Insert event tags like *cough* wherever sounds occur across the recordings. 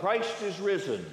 Christ is risen.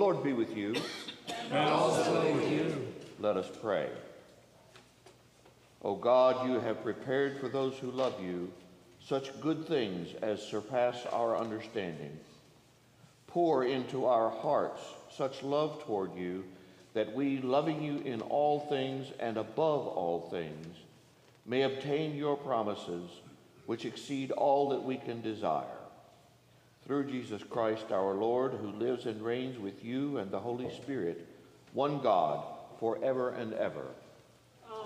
Lord be with you. And also with you. Let us pray. O God, you have prepared for those who love you such good things as surpass our understanding. Pour into our hearts such love toward you that we, loving you in all things and above all things, may obtain your promises which exceed all that we can desire. Through Jesus Christ our Lord, who lives and reigns with you and the Holy Spirit, one God, forever and ever.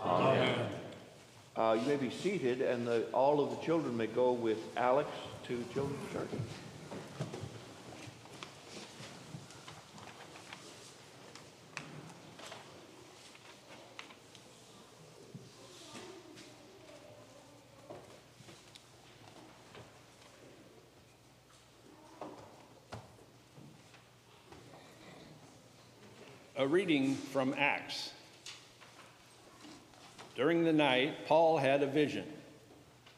Amen. Uh, you may be seated, and the, all of the children may go with Alex to Children's Church. A reading from Acts. During the night, Paul had a vision.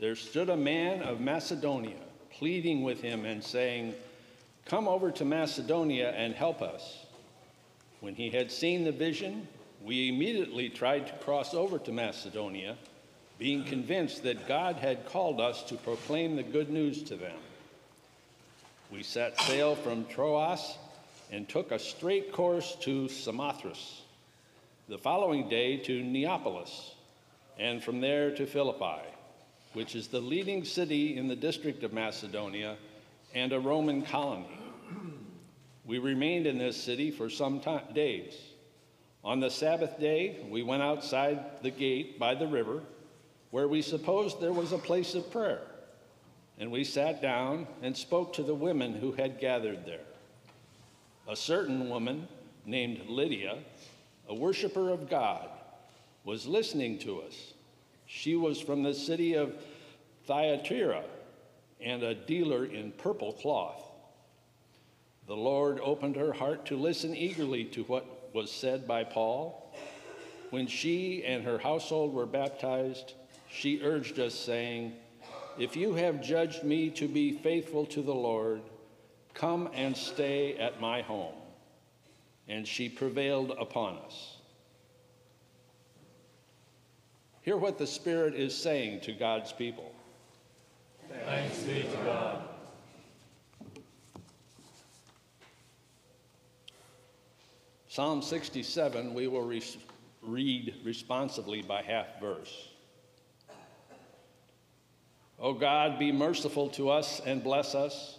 There stood a man of Macedonia, pleading with him and saying, Come over to Macedonia and help us. When he had seen the vision, we immediately tried to cross over to Macedonia, being convinced that God had called us to proclaim the good news to them. We set sail from Troas and took a straight course to Samothrace. The following day to Neapolis, and from there to Philippi, which is the leading city in the district of Macedonia and a Roman colony. We remained in this city for some days. On the Sabbath day, we went outside the gate by the river, where we supposed there was a place of prayer. And we sat down and spoke to the women who had gathered there. A certain woman named Lydia, a worshiper of God, was listening to us. She was from the city of Thyatira and a dealer in purple cloth. The Lord opened her heart to listen eagerly to what was said by Paul. When she and her household were baptized, she urged us, saying, If you have judged me to be faithful to the Lord, come and stay at my home. And she prevailed upon us. Hear what the Spirit is saying to God's people. Thanks be to God. Psalm 67, we will re- read responsively by half verse. O God, be merciful to us and bless us.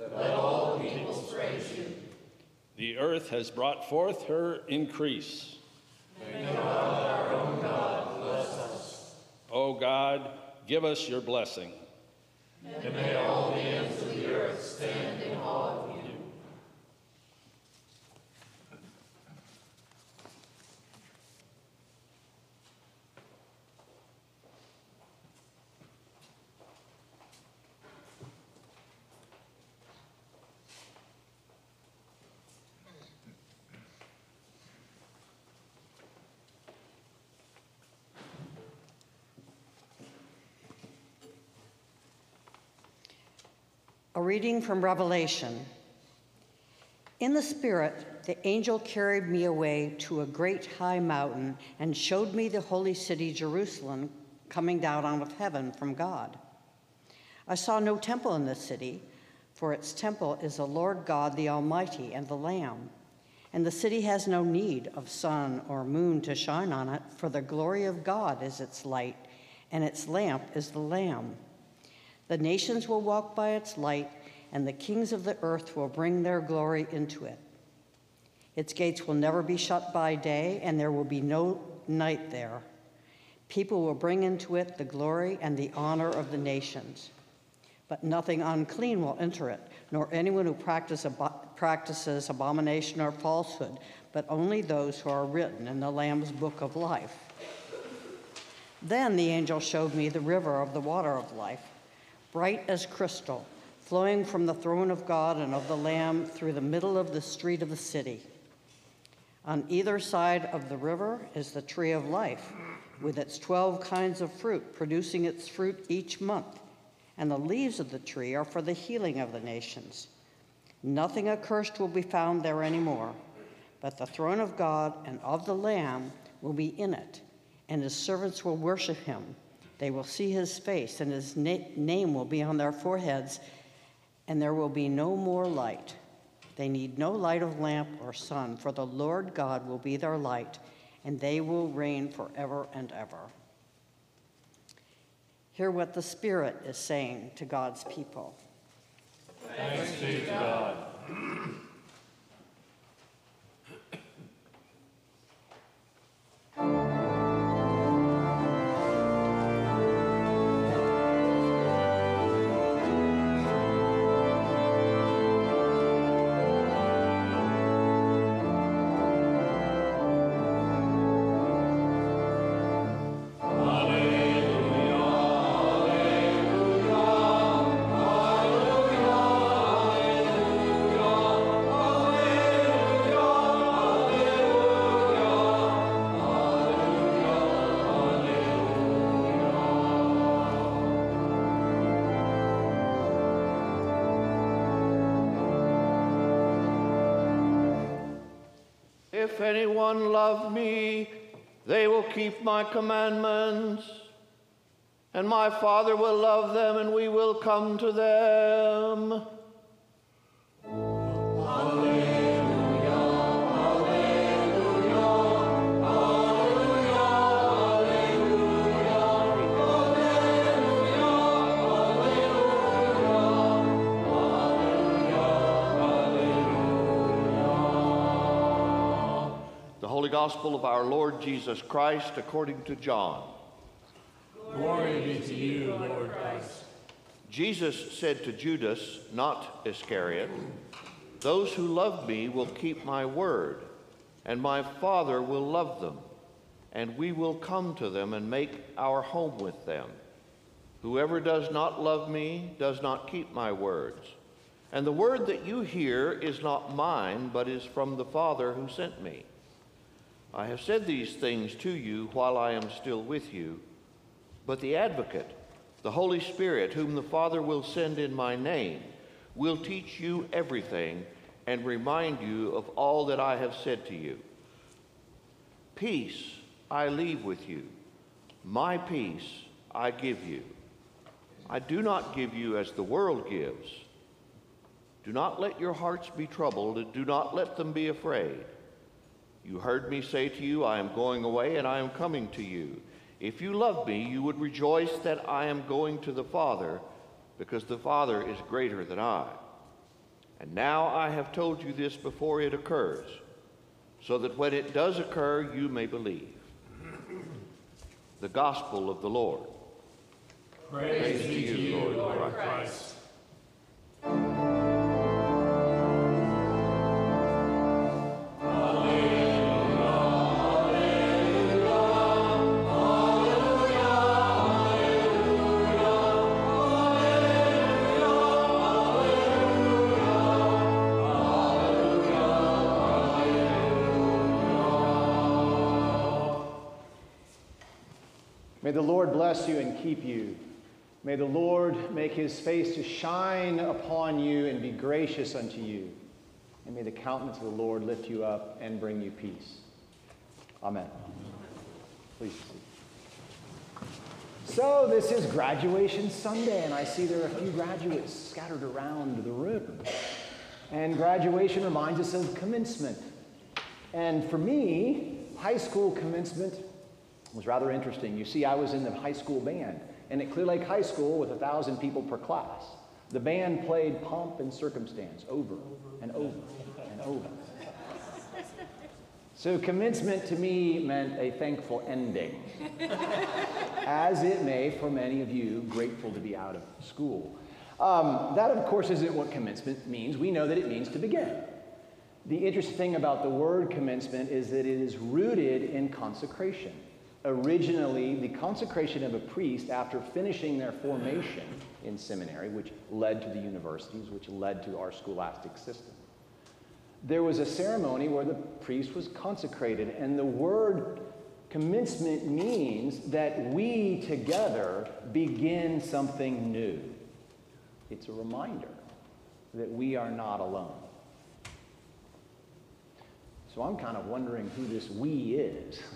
Let all the peoples praise you. The earth has brought forth her increase. May God, our own God, bless us. O God, give us your blessing. A reading from Revelation. In the Spirit, the angel carried me away to a great high mountain and showed me the holy city, Jerusalem, coming down out of heaven from God. I saw no temple in the city, for its temple is the Lord God, the Almighty, and the Lamb. And the city has no need of sun or moon to shine on it, for the glory of God is its light, and its lamp is the Lamb. The nations will walk by its light, and the kings of the earth will bring their glory into it. Its gates will never be shut by day, and there will be no night there. People will bring into it the glory and the honor of the nations. But nothing unclean will enter it, nor anyone who practice abo- practices abomination or falsehood, but only those who are written in the Lamb's book of life. Then the angel showed me the river of the water of life, bright as crystal, flowing from the throne of God and of the Lamb through the middle of the street of the city. On either side of the river is the tree of life, with its 12 kinds of fruit, producing its fruit each month. And the leaves of the tree are for the healing of the nations. Nothing accursed will be found there anymore, but the throne of God and of the Lamb will be in it, and his servants will worship him. They will see his face, and his na- name will be on their foreheads, and there will be no more light. They need no light of lamp or sun, for the Lord God will be their light, and they will reign forever and ever. Hear what the Spirit is saying to God's people. Thanks be to God. If *clears throat* keep my commandments. And my Father will love them, and we will come to them. Gospel of our Lord Jesus Christ according to John. Glory be to you, Lord Christ. Jesus said to Judas, not Iscariot, Those who love me will keep my word, and my Father will love them, and we will come to them and make our home with them. Whoever does not love me does not keep my words. And the word that you hear is not mine, but is from the Father who sent me. I have said these things to you while I am still with you, but the advocate, the Holy Spirit, whom the Father will send in my name, will teach you everything and remind you of all that I have said to you. Peace I leave with you, my peace I give you. I do not give you as the world gives. Do not let your hearts be troubled, and do not let them be afraid. You heard me say to you, I am going away and I am coming to you. If you love me, you would rejoice that I am going to the Father, because the Father is greater than I. And now I have told you this before it occurs, so that when it does occur, you may believe. The Gospel of the Lord. Praise be to you, Lord Christ. May Lord bless you and keep you. May the Lord make his face to shine upon you and be gracious unto you. And may the countenance of the Lord lift you up and bring you peace. Amen. Please. So, this is graduation Sunday, and I see there are a few graduates scattered around the room. And graduation reminds us of commencement. And for me, high school commencement was rather interesting. You see, I was in the high school band, and at Clear Lake High School, with a thousand people per class, the band played Pomp and Circumstance over and over and over. *laughs* So, commencement to me meant a thankful ending, as it may for many of you, grateful to be out of school. Um, that, of course, isn't what commencement means. We know that it means to begin. The interesting thing about the word commencement is that it is rooted in consecration originally the consecration of a priest after finishing their formation in seminary, which led to the universities, which led to our scholastic system. There was a ceremony where the priest was consecrated, and the word commencement means that we together begin something new. It's a reminder that we are not alone. So I'm kind of wondering who this we is. *laughs*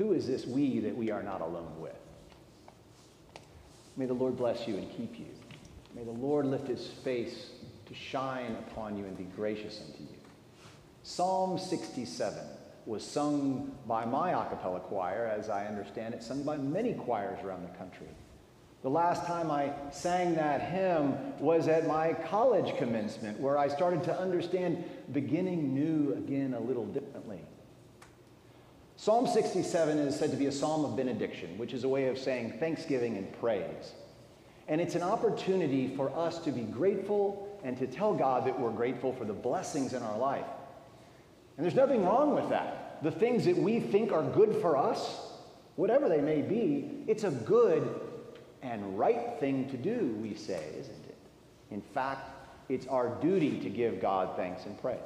Who is this we that we are not alone with? May the Lord bless you and keep you. May the Lord lift his face to shine upon you and be gracious unto you. Psalm 67 was sung by my a cappella choir, as I understand it, sung by many choirs around the country. The last time I sang that hymn was at my college commencement, where I started to understand beginning new again a little differently. Psalm 67 is said to be a psalm of benediction, which is a way of saying thanksgiving and praise. And it's an opportunity for us to be grateful and to tell God that we're grateful for the blessings in our life. And there's nothing wrong with that. The things that we think are good for us, whatever they may be, it's a good and right thing to do, we say, isn't it? In fact, it's our duty to give God thanks and praise.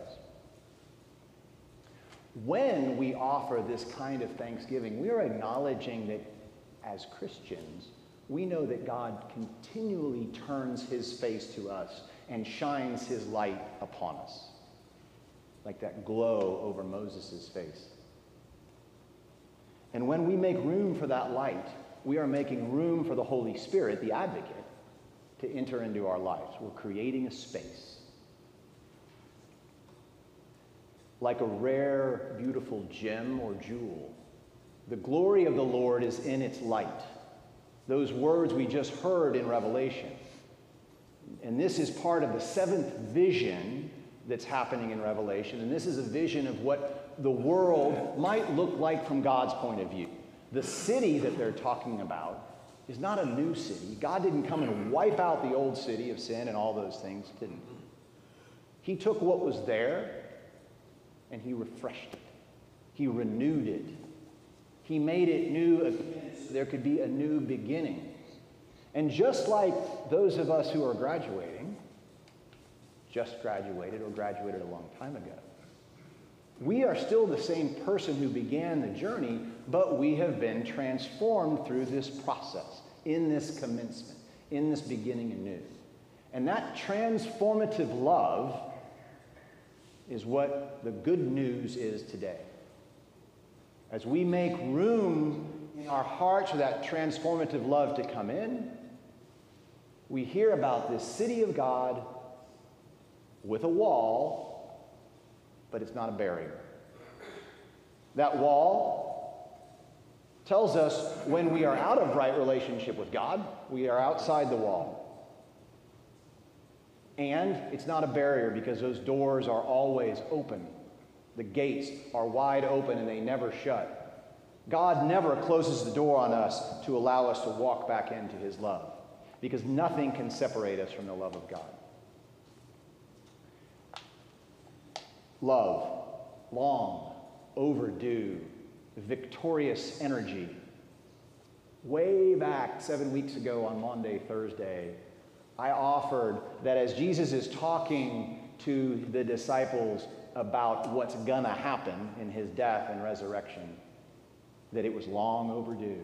When we offer this kind of thanksgiving, we are acknowledging that as Christians, we know that God continually turns his face to us and shines his light upon us, like that glow over Moses' face. And when we make room for that light, we are making room for the Holy Spirit, the advocate, to enter into our lives. We're creating a space. Like a rare, beautiful gem or jewel. The glory of the Lord is in its light. Those words we just heard in Revelation. And this is part of the seventh vision that's happening in Revelation. And this is a vision of what the world might look like from God's point of view. The city that they're talking about is not a new city. God didn't come and wipe out the old city of sin and all those things, didn't he? He took what was there and he refreshed it. He renewed it. He made it new again so there could be a new beginning. And just like those of us who are graduating, just graduated or graduated a long time ago, we are still the same person who began the journey, but we have been transformed through this process, in this commencement, in this beginning anew. And that transformative love is what the good news is today. As we make room in our hearts for that transformative love to come in, we hear about this city of God with a wall, but it's not a barrier. That wall tells us when we are out of right relationship with God, we are outside the wall. And it's not a barrier because those doors are always open. The gates are wide open and they never shut. God never closes the door on us to allow us to walk back into his love because nothing can separate us from the love of God. Love, long, overdue, victorious energy. Way back seven weeks ago on Maundy, Thursday, I offered that as Jesus is talking to the disciples about what's going to happen in his death and resurrection, that it was long overdue.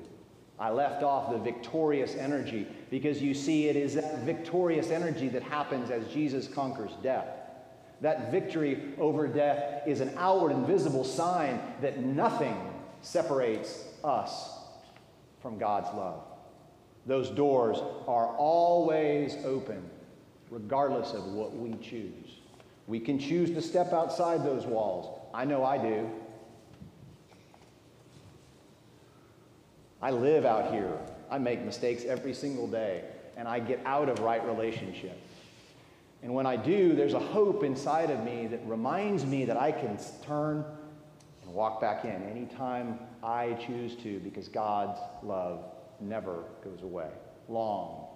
I left off the victorious energy because you see, it is that victorious energy that happens as Jesus conquers death. That victory over death is an outward and visible sign that nothing separates us from God's love. Those doors are always open, regardless of what we choose. We can choose to step outside those walls. I know I do. I live out here. I make mistakes every single day, and I get out of right relationship. And when I do, there's a hope inside of me that reminds me that I can turn and walk back in anytime I choose to because God's love never goes away. Long,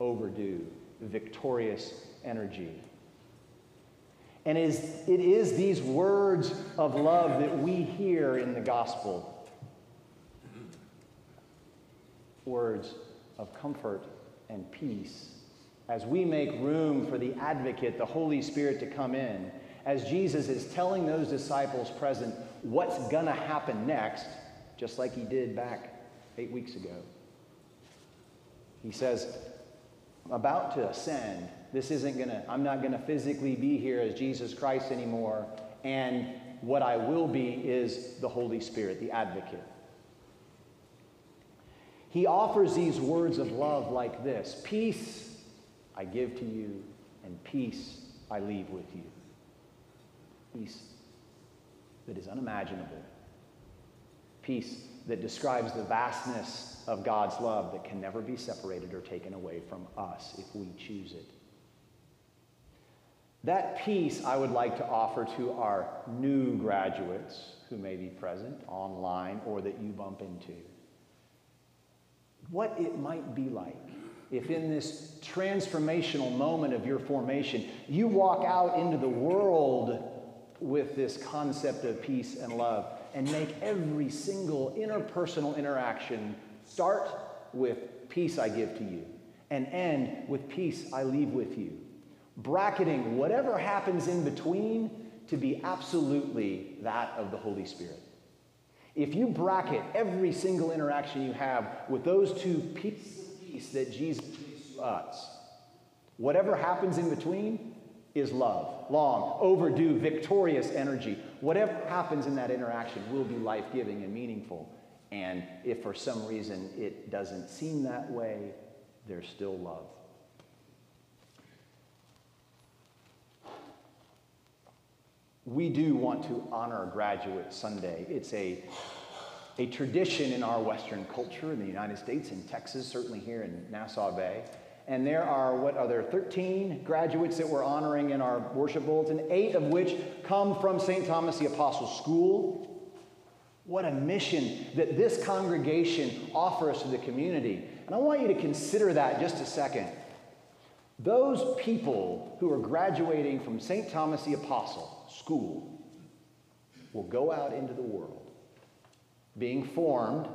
overdue, victorious energy. And it is, it is these words of love that we hear in the gospel words of comfort and peace as we make room for the advocate, the Holy Spirit, to come in, as Jesus is telling those disciples present what's going to happen next, just like he did back eight weeks ago. He says, I'm about to ascend. This isn't going to, I'm not going to physically be here as Jesus Christ anymore. And what I will be is the Holy Spirit, the advocate. He offers these words of love like this Peace I give to you, and peace I leave with you. Peace that is unimaginable. Peace that describes the vastness of God's love that can never be separated or taken away from us if we choose it. That peace I would like to offer to our new graduates who may be present online or that you bump into. What it might be like if in this transformational moment of your formation, you walk out into the world with this concept of peace and love and make every single interpersonal interaction start with peace I give to you and end with peace I leave with you. Bracketing whatever happens in between to be absolutely that of the Holy Spirit. If you bracket every single interaction you have with those two pieces of peace that Jesus gives to us, whatever happens in between is love. Long, overdue, victorious energy. Whatever happens in that interaction will be life giving and meaningful. And if for some reason it doesn't seem that way, there's still love. We do want to honor Graduate Sunday. It's a, a tradition in our Western culture in the United States, in Texas, certainly here in Nassau Bay. And there are, what are there, 13 graduates that we're honoring in our worship bulletin, eight of which come from St. Thomas the Apostle School. What a mission that this congregation offers to the community. And I want you to consider that just a second. Those people who are graduating from St. Thomas the Apostle School will go out into the world being formed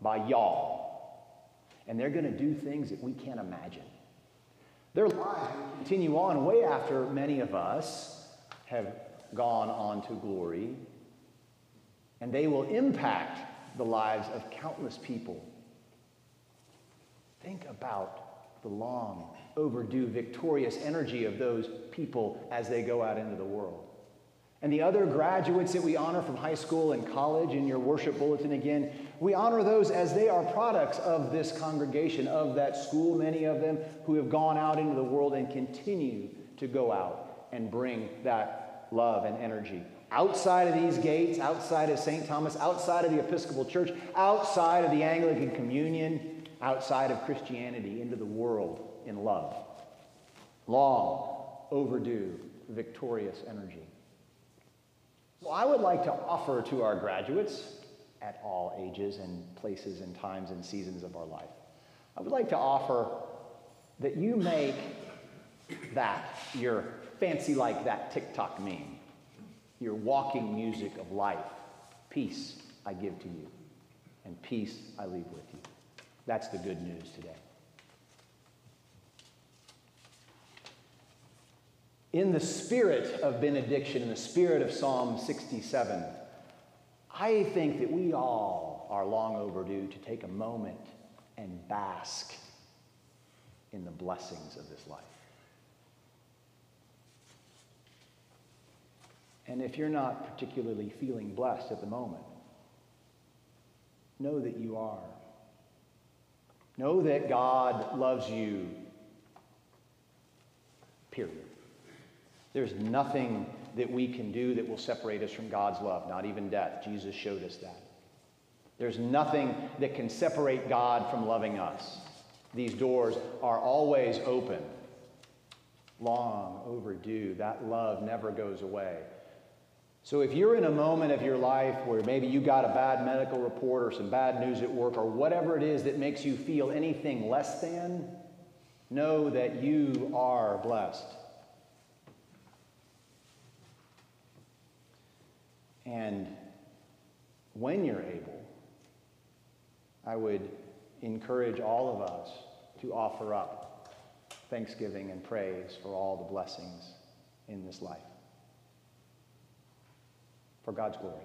by y'all. And they're going to do things that we can't imagine. Their lives will continue on way after many of us have gone on to glory. And they will impact the lives of countless people. Think about the long overdue victorious energy of those people as they go out into the world. And the other graduates that we honor from high school and college in your worship bulletin again, we honor those as they are products of this congregation, of that school, many of them who have gone out into the world and continue to go out and bring that love and energy. Outside of these gates, outside of St. Thomas, outside of the Episcopal Church, outside of the Anglican Communion, outside of Christianity, into the world in love. Long overdue, victorious energy. I would like to offer to our graduates at all ages and places and times and seasons of our life, I would like to offer that you make that your fancy like that TikTok meme, your walking music of life. Peace I give to you, and peace I leave with you. That's the good news today. In the spirit of benediction, in the spirit of Psalm 67, I think that we all are long overdue to take a moment and bask in the blessings of this life. And if you're not particularly feeling blessed at the moment, know that you are. Know that God loves you, period. There's nothing that we can do that will separate us from God's love, not even death. Jesus showed us that. There's nothing that can separate God from loving us. These doors are always open, long overdue. That love never goes away. So if you're in a moment of your life where maybe you got a bad medical report or some bad news at work or whatever it is that makes you feel anything less than, know that you are blessed. And when you're able, I would encourage all of us to offer up thanksgiving and praise for all the blessings in this life for God's glory.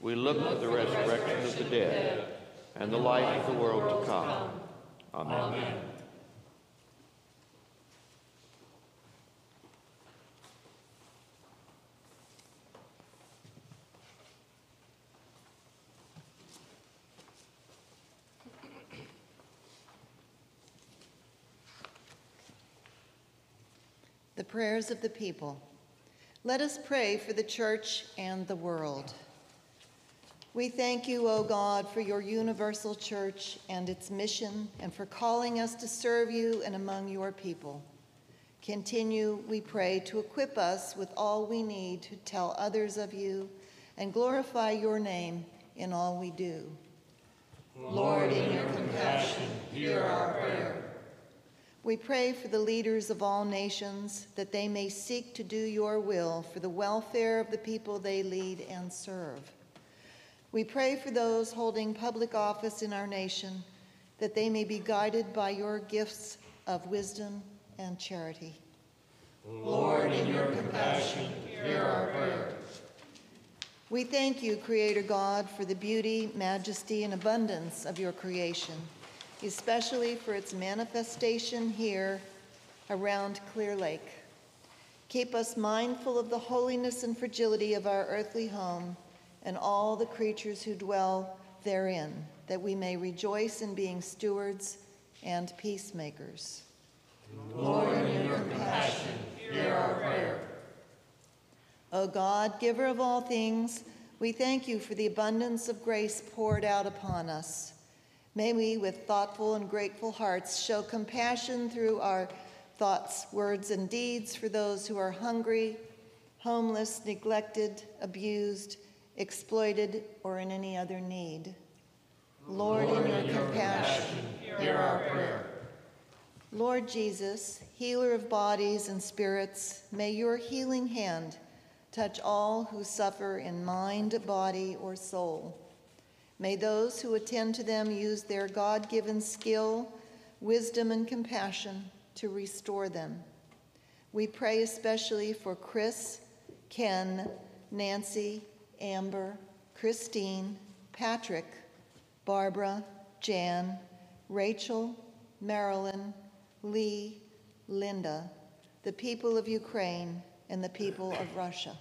We look to the resurrection of the dead and the life of the world to come. Amen. The prayers of the people. Let us pray for the church and the world. We thank you, O God, for your universal church and its mission, and for calling us to serve you and among your people. Continue, we pray, to equip us with all we need to tell others of you and glorify your name in all we do. Lord, in your compassion, hear our prayer. We pray for the leaders of all nations that they may seek to do your will for the welfare of the people they lead and serve. We pray for those holding public office in our nation that they may be guided by your gifts of wisdom and charity. Lord, in your compassion, hear our prayer. We thank you, Creator God, for the beauty, majesty, and abundance of your creation, especially for its manifestation here around Clear Lake. Keep us mindful of the holiness and fragility of our earthly home and all the creatures who dwell therein, that we may rejoice in being stewards and peacemakers. Lord, in your compassion, hear our prayer. O God, giver of all things, we thank you for the abundance of grace poured out upon us. May we, with thoughtful and grateful hearts, show compassion through our thoughts, words, and deeds for those who are hungry, homeless, neglected, abused, exploited, or in any other need. Lord, in your compassion, Hear our prayer. Lord Jesus, healer of bodies and spirits, may your healing hand touch all who suffer in mind, body, or soul. May those who attend to them use their God given skill, wisdom, and compassion to restore them. We pray especially for Chris, Ken, Nancy, Amber, Christine, Patrick, Barbara, Jan, Rachel, Marilyn, Lee, Linda, the people of Ukraine, and the people of Russia.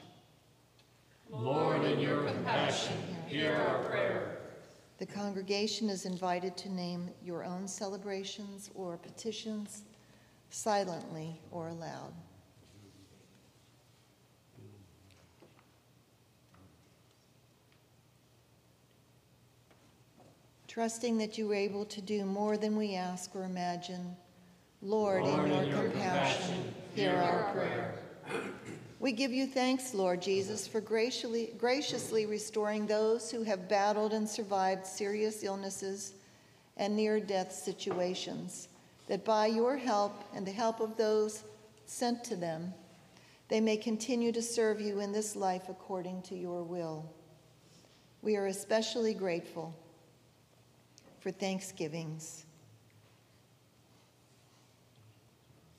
Lord, in your compassion, hear our prayer. The congregation is invited to name your own celebrations or petitions silently or aloud. Trusting that you are able to do more than we ask or imagine, Lord, in your compassion, hear our prayer. We give you thanks, Lord Jesus, for graciously, graciously restoring those who have battled and survived serious illnesses and near death situations, that by your help and the help of those sent to them, they may continue to serve you in this life according to your will. We are especially grateful for thanksgivings.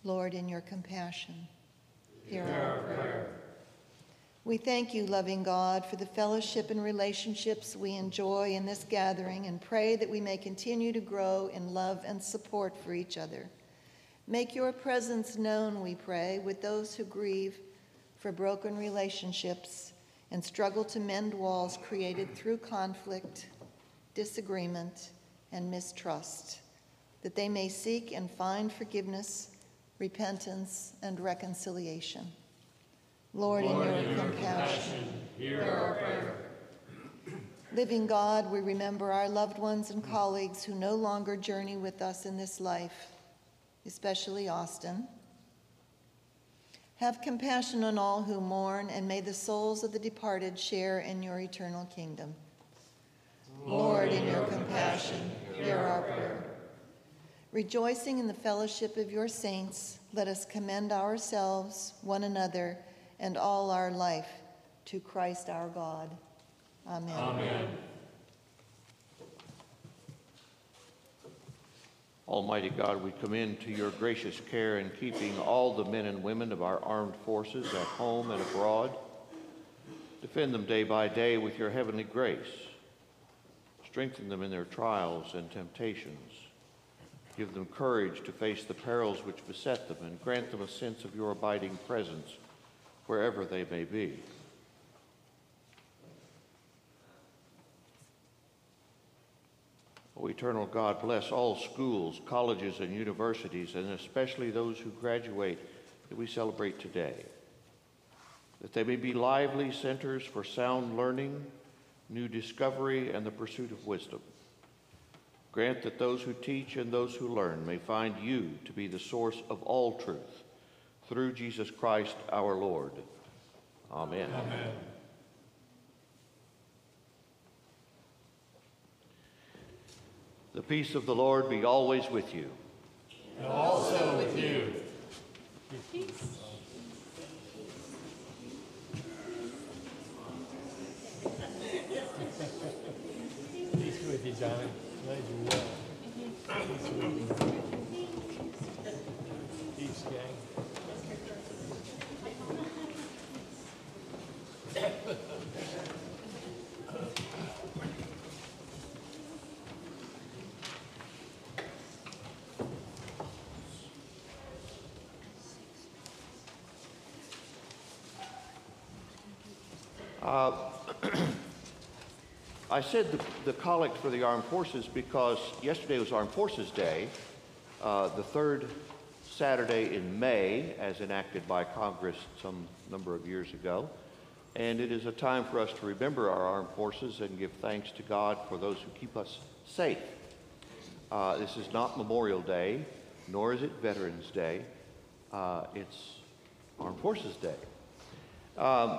Lord, in your compassion, hear our prayer. We thank you, loving God, for the fellowship and relationships we enjoy in this gathering and pray that we may continue to grow in love and support for each other. Make your presence known, we pray, with those who grieve for broken relationships and struggle to mend walls created through conflict, disagreement, and mistrust, that they may seek and find forgiveness, repentance, and reconciliation. Lord, in your compassion, Hear our prayer. Living God, we remember our loved ones and colleagues who no longer journey with us in this life, especially Austin. Have compassion on all who mourn, and may the souls of the departed share in your eternal kingdom. Lord, in your compassion, hear our prayer. Rejoicing in the fellowship of your saints, let us commend ourselves, one another, and all our life to Christ our God. Amen. Amen. Almighty God, we commend to your gracious care in keeping all the men and women of our armed forces at home and abroad. Defend them day by day with your heavenly grace. Strengthen them in their trials and temptations. Give them courage to face the perils which beset them and grant them a sense of your abiding presence wherever they may be. O eternal God, bless all schools, colleges, and universities, and especially those who graduate that we celebrate today, that they may be lively centers for sound learning, new discovery, and the pursuit of wisdom. Grant that those who teach and those who learn may find you to be the source of all truth through Jesus Christ our Lord. Amen. Amen. The peace of the Lord be always with you. And also with you. Peace with you, Johnny. Glad you're well. Peace with you. Peace, gang. I said the, the collect for the armed forces because yesterday was Armed Forces Day, uh, the third Saturday in May, as enacted by Congress some number of years ago. And it is a time for us to remember our armed forces and give thanks to God for those who keep us safe. Uh, this is not Memorial Day, nor is it Veterans Day. Uh, it's Armed Forces Day. Um,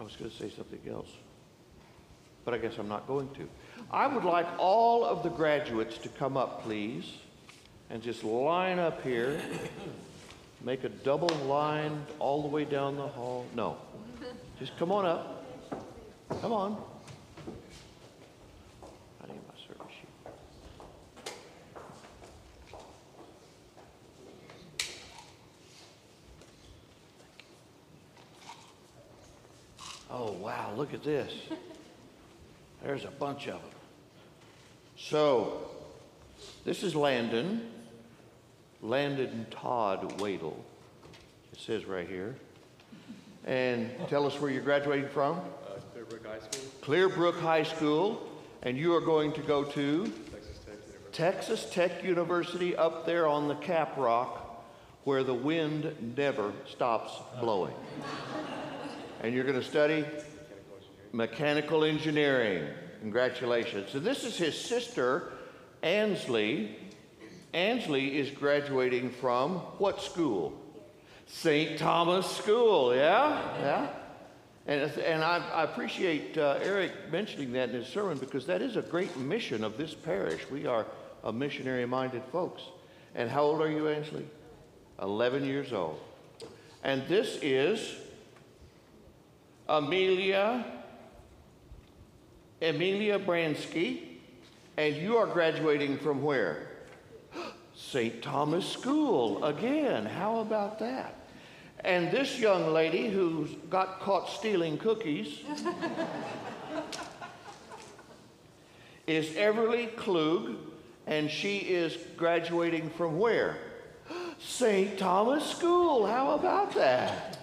I was going to say something else, but I guess I'm not going to. I would like all of the graduates to come up, please, and just line up here. Make a double line all the way down the hall. No, just come on up. Come on. I need my service sheet. Oh, wow, look at this. *laughs* There's a bunch of them. So, this is Landon, Landon Todd Wadle. It says right here. And tell us where you're graduating from. Uh, Clearbrook High School, Clearbrook High School. And you are going to go to Texas Tech University. Texas Tech University up there on the Cap Rock where the wind never stops blowing. *laughs* And you're going to study mechanical engineering. Congratulations. So this is his sister, Ansley. Ansley is graduating from what school? St. Thomas School, yeah? Yeah? And, and I, I appreciate uh, Eric mentioning that in his sermon because that is a great mission of this parish. We are a missionary minded folks. And how old are you, Ansley? 11 years old. And this is Amelia, Amelia Bransky. And you are graduating from where? St. Thomas School again. How about that? And this young lady who got caught stealing cookies *laughs* is Everly Klug, and she is graduating from where? *gasps* St. Thomas School. How about that?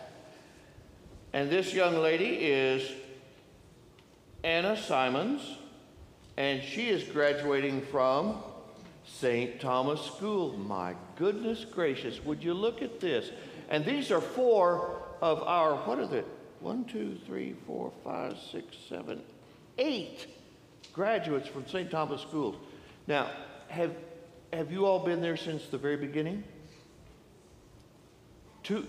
And this young lady is Anna Simons, and she is graduating from St. Thomas School. My goodness gracious, would you look at this? And these are four of our, what are it? One, two, three, four, five, six, seven, eight graduates from St. Thomas Schools. Now, have, have you all been there since the very beginning? Two,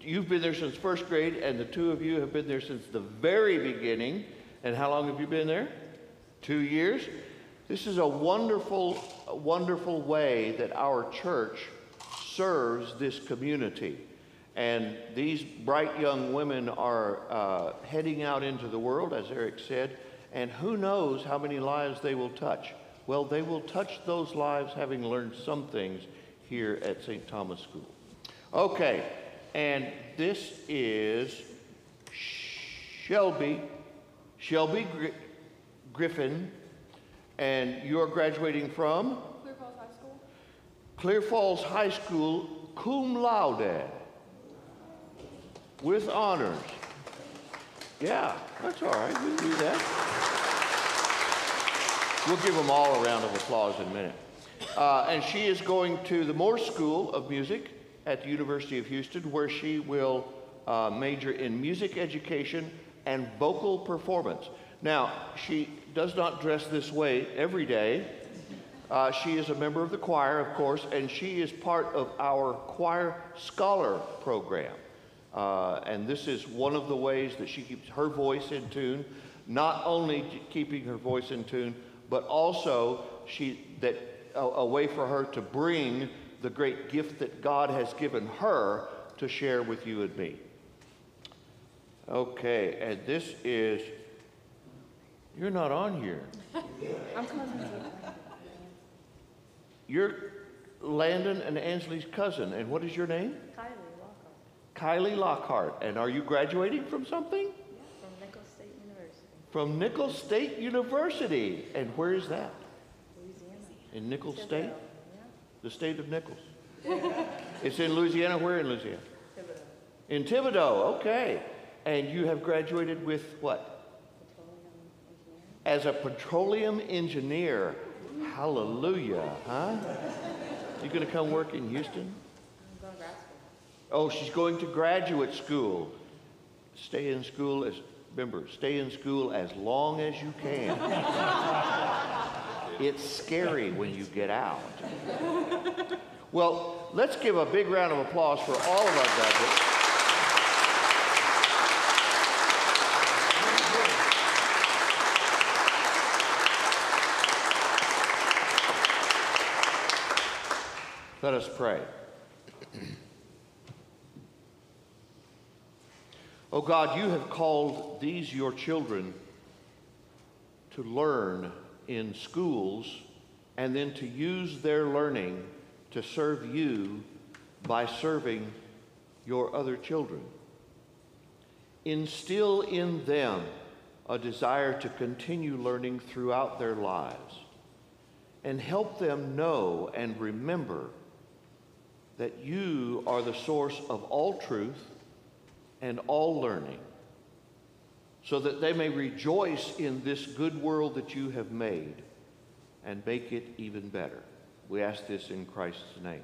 you've been there since first grade, and the two of you have been there since the very beginning. And how long have you been there? Two years. This is a wonderful, wonderful way that our church serves this community. And these bright young women are uh, heading out into the world, as Eric said, and who knows how many lives they will touch. Well, they will touch those lives having learned some things here at St. Thomas School. Okay, and this is Shelby, Shelby Gri- Griffin, And you're graduating from? Clear Falls High School. Clear Falls High School cum laude with honors. Yeah, that's all right. We can do that. We'll give them all a round of applause in a minute. Uh, and she is going to the Moores School of Music at the University of Houston, where she will uh, major in music education and vocal performance. Now, she does not dress this way every day. Uh, she is a member of the choir, of course, and she is part of our choir scholar program. Uh, and this is one of the ways that she keeps her voice in tune, not only keeping her voice in tune, but also she, that a, a way for her to bring the great gift that God has given her to share with you and me. Okay, and this is, you're not on here. I'm cousin. You're Landon and Ansley's cousin, and what is your name? Kylie Lockhart. Kylie Lockhart. And are you graduating from something? From Nicholls State University, From Nicholls State University. And where is that? Louisiana. In Nicholls State? The state of Nicholls. it's in Louisiana. Where in Louisiana? In Thibodaux. Okay. And you have graduated with what? As a petroleum engineer. Hallelujah, huh? You gonna come work in Houston? I'm going to grad school. Oh, she's going to graduate school. Stay in school as, remember, stay in school as long as you can. *laughs* it's scary when you get out. Well, let's give a big round of applause for all of our graduates. Let us pray. Oh God, you have called these your children to learn in schools and then to use their learning to serve you by serving your other children. Instill in them a desire to continue learning throughout their lives and help them know and remember that you are the source of all truth and all learning, so that they may rejoice in this good world that you have made and make it even better. We ask this in Christ's name.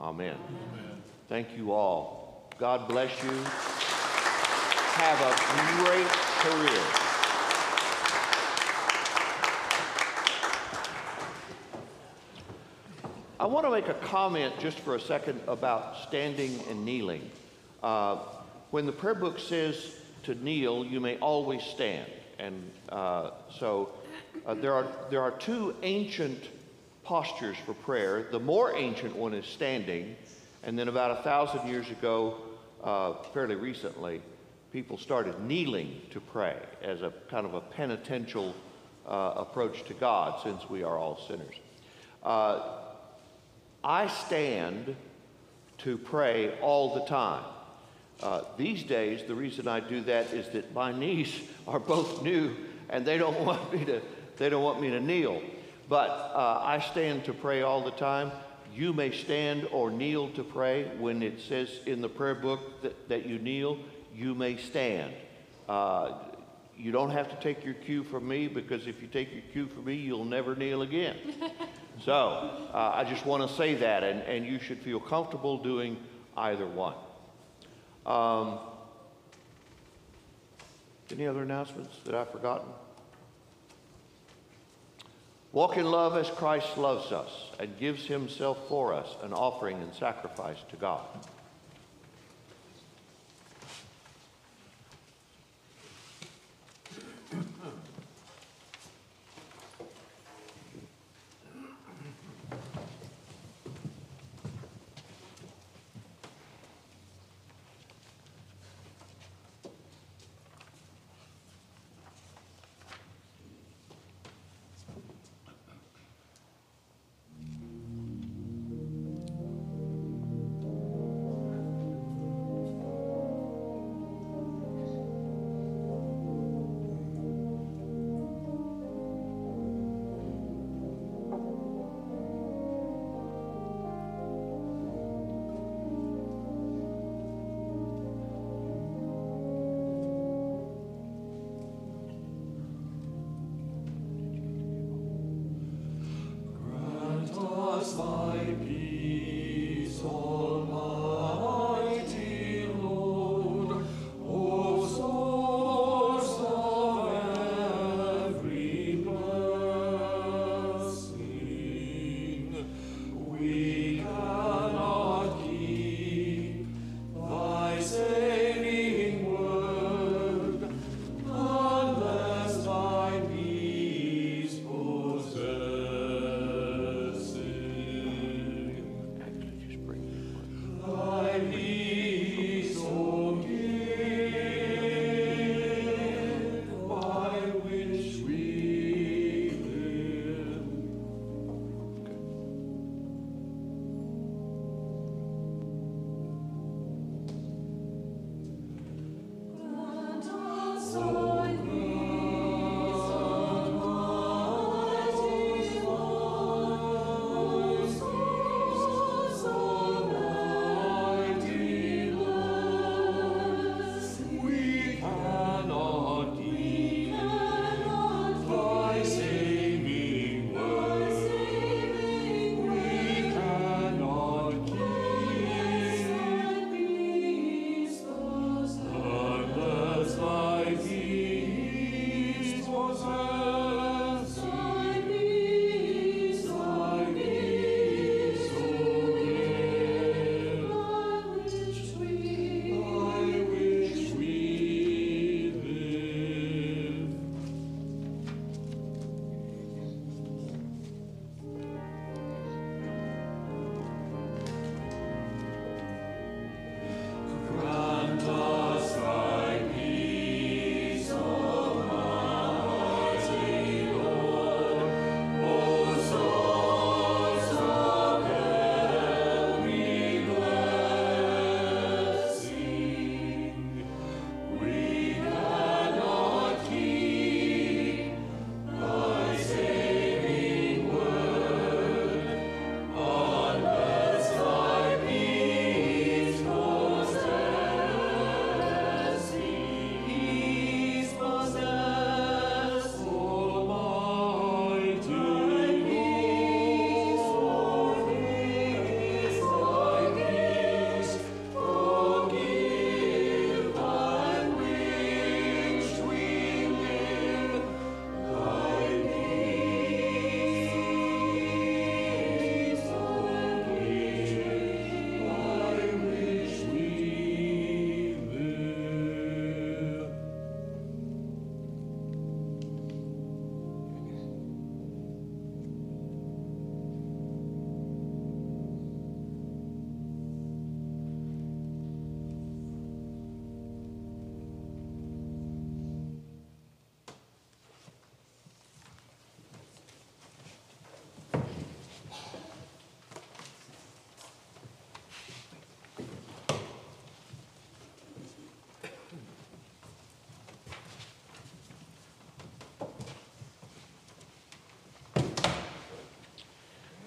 Amen. Thank you all. God bless you. Have a great career. I want to make a comment just for a second about standing and kneeling. Uh, when the prayer book says to kneel, you may always stand. And uh, so uh, there, are, there are two ancient postures for prayer. The more ancient one is standing, and then about a thousand years ago, uh, fairly recently, people started kneeling to pray as a kind of a penitential uh, approach to God since we are all sinners. Uh, I stand to pray all the time. Uh, these days, the reason I do that is that my knees *laughs* are both new, and they don't *laughs* want me to. They don't want me to kneel. But uh, I stand to pray all the time. You may stand or kneel to pray. When it says in the prayer book that, that you kneel, you may stand. Uh, you don't have to take your cue from me because if you take your cue from me, you'll never kneel again. *laughs* so uh, I just want to say that, and, and you should feel comfortable doing either one. Um, any other announcements that I've forgotten? Walk in love as Christ loves us and gives himself for us, an offering and sacrifice to God.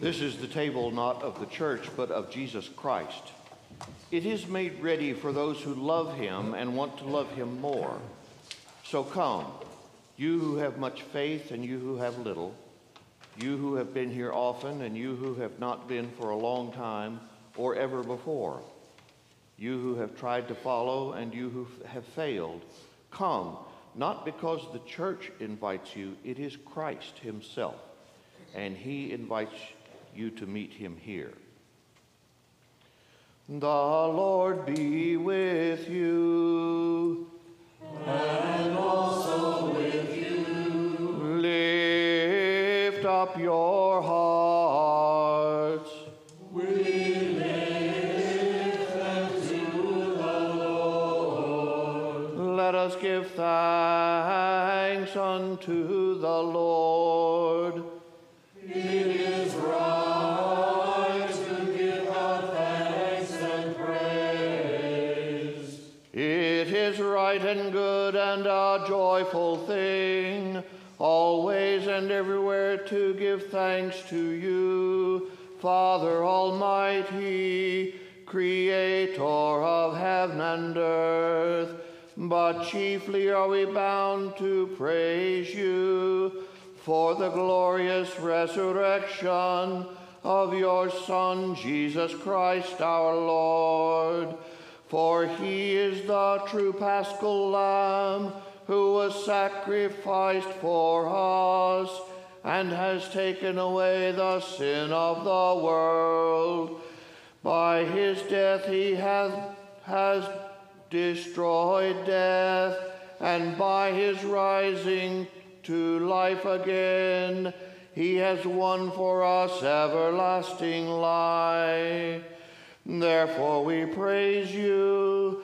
This is the table not of the church, but of Jesus Christ. It is made ready for those who love him and want to love him more. So come, you who have much faith and you who have little, you who have been here often and you who have not been for a long time or ever before, you who have tried to follow and you who have failed, come, not because the church invites you, it is Christ himself, and he invites you to meet him here. The Lord be with you. And also with you. Lift up your hearts. We lift them to the Lord. Let us give thanks unto the Lord. A joyful thing, always and everywhere to give thanks to you, Father Almighty, Creator of heaven and earth. But chiefly are we bound to praise you for the glorious resurrection of your Son, Jesus Christ our Lord. For he is the true paschal lamb who was sacrificed for us and has taken away the sin of the world. By his death he hath, has destroyed death, and by his rising to life again, he has won for us everlasting life. Therefore we praise you,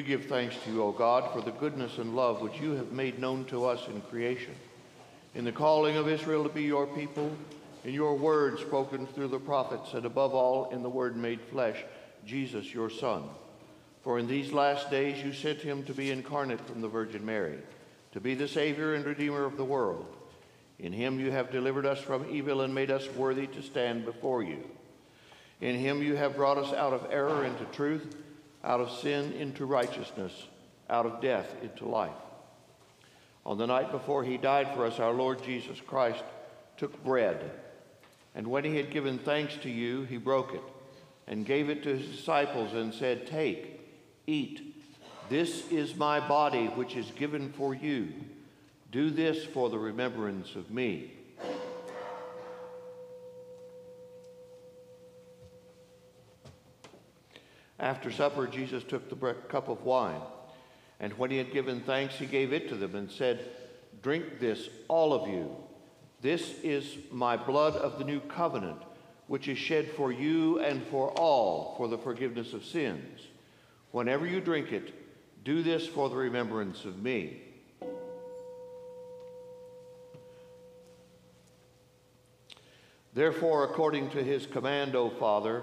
We give thanks to you, O God, for the goodness and love which you have made known to us in creation, in the calling of Israel to be your people, in your word spoken through the prophets, and above all in the word made flesh, Jesus, your Son. For in these last days you sent him to be incarnate from the Virgin Mary, to be the Savior and Redeemer of the world. In him you have delivered us from evil and made us worthy to stand before you. In him you have brought us out of error into truth, out of sin into righteousness, out of death into life. On the night before he died for us, our Lord Jesus Christ took bread, and when he had given thanks to you, he broke it and gave it to his disciples and said, Take, eat. This is my body, which is given for you. Do this for the remembrance of me. After supper, Jesus took the cup of wine, and when he had given thanks, he gave it to them and said, Drink this, all of you. This is my blood of the new covenant, which is shed for you and for all for the forgiveness of sins. Whenever you drink it, do this for the remembrance of me. Therefore, according to his command, O Father,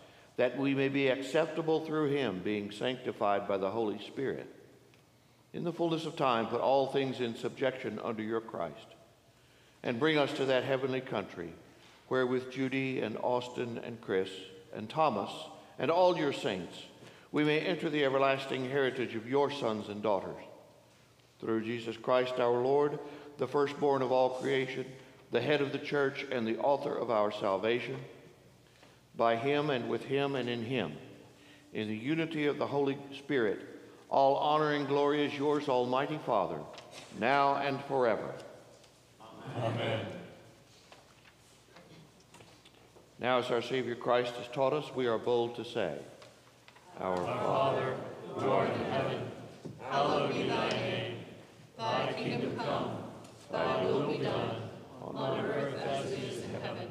that we may be acceptable through him, being sanctified by the Holy Spirit. In the fullness of time, put all things in subjection under your Christ, and bring us to that heavenly country, where with Judy and Austin and Chris and Thomas and all your saints, we may enter the everlasting heritage of your sons and daughters. Through Jesus Christ our Lord, the firstborn of all creation, the head of the church and the author of our salvation, by him and with him and in him, in the unity of the Holy Spirit, all honor and glory is yours, Almighty Father, now and forever. Amen. Now, as our Savior Christ has taught us, we are bold to say, Our Father, who art in heaven, hallowed be thy name. Thy kingdom come, thy will be done, on earth as it is in heaven.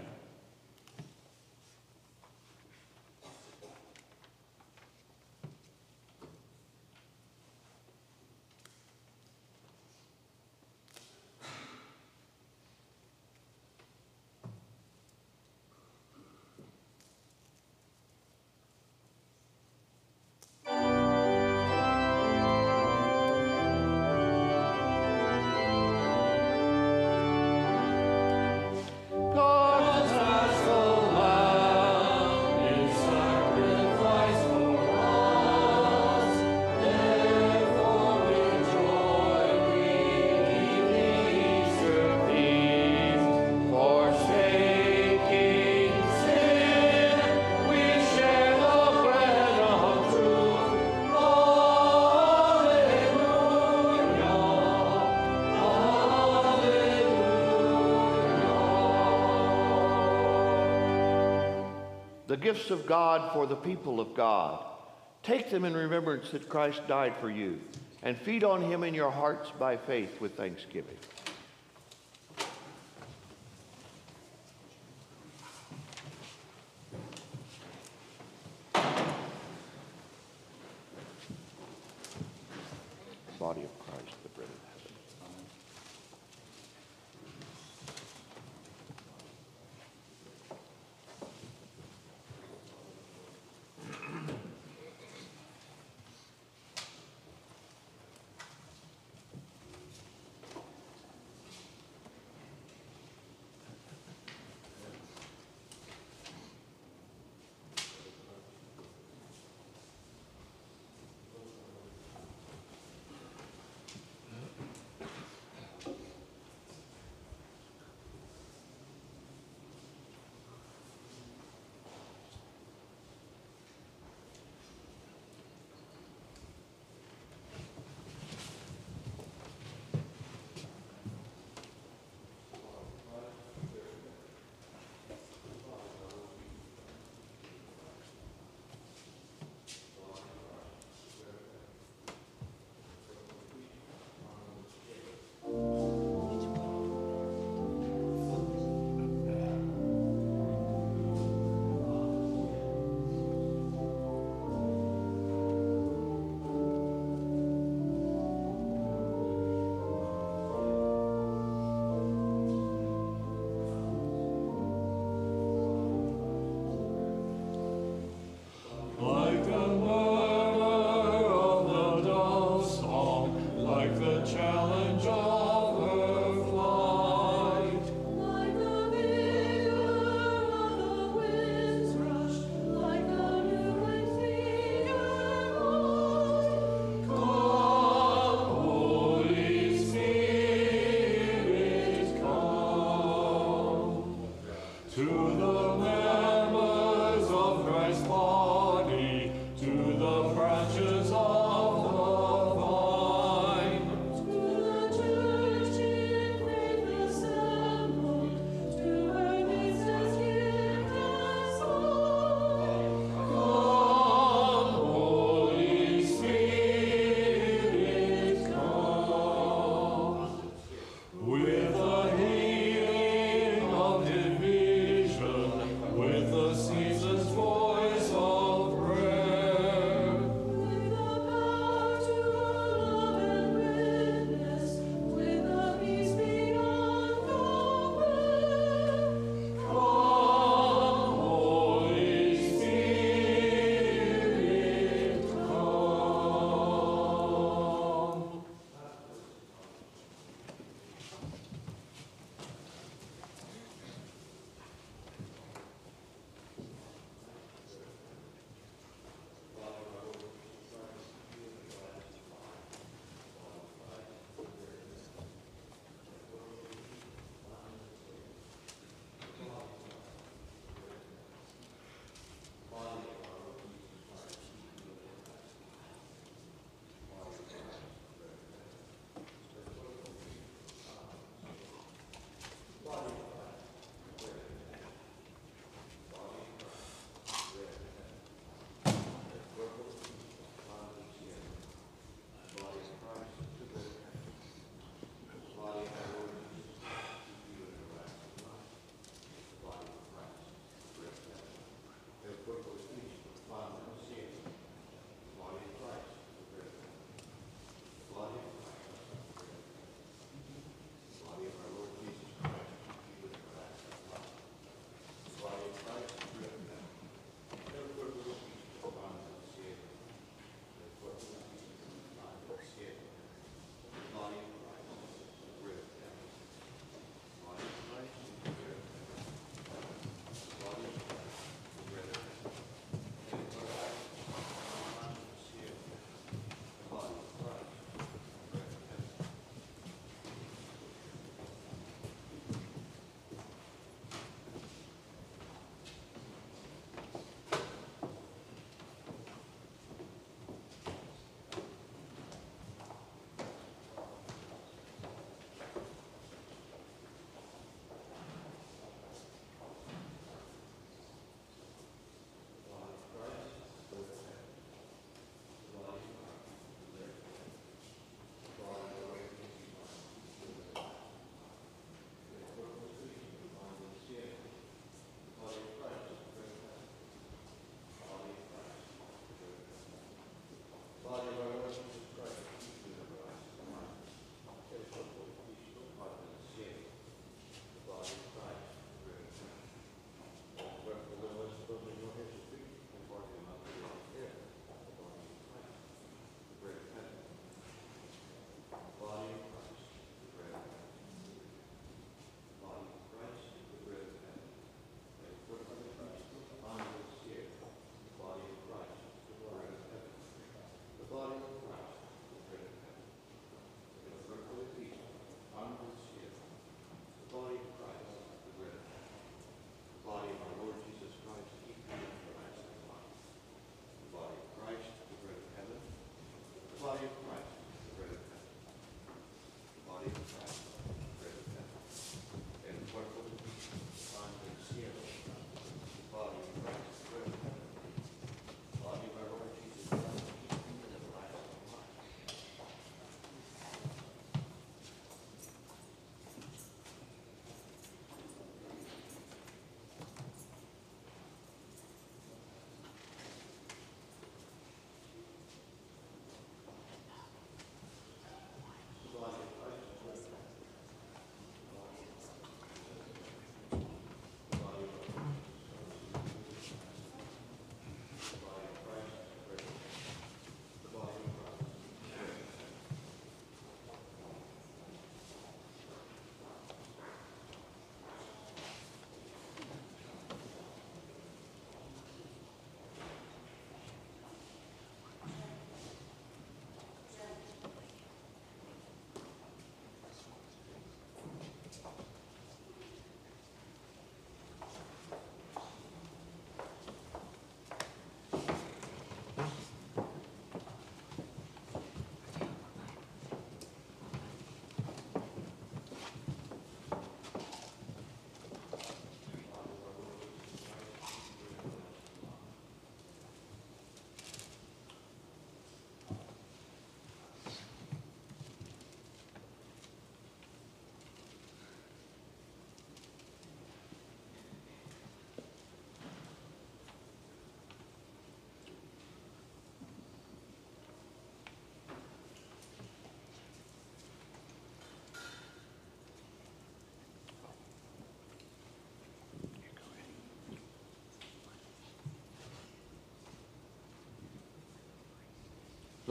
Gifts of God for the people of God. Take them in remembrance that Christ died for you, and feed on him in your hearts by faith with thanksgiving.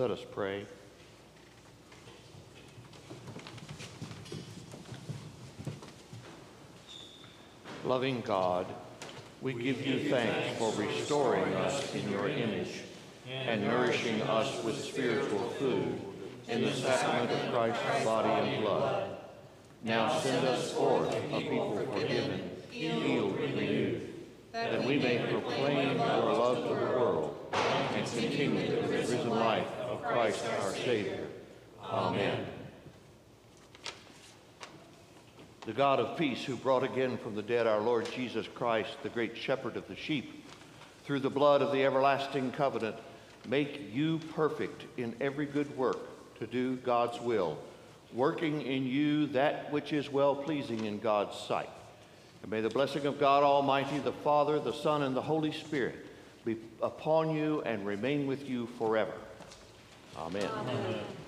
Let us pray. Loving God, we give you thanks for restoring us in your image and nourishing us with spiritual food in the sacrament of Christ's body and blood. Now send us forth a people forgiven, healed, renewed, that we may proclaim your love to the world and continue the risen life Christ our Savior. Amen. The God of peace, who brought again from the dead our Lord Jesus Christ, the great shepherd of the sheep, through the blood of the everlasting covenant, make you perfect in every good work to do God's will, working in you that which is well pleasing in God's sight. And may the blessing of God Almighty, the Father, the Son, and the Holy Spirit be upon you and remain with you forever. Amen. Amen.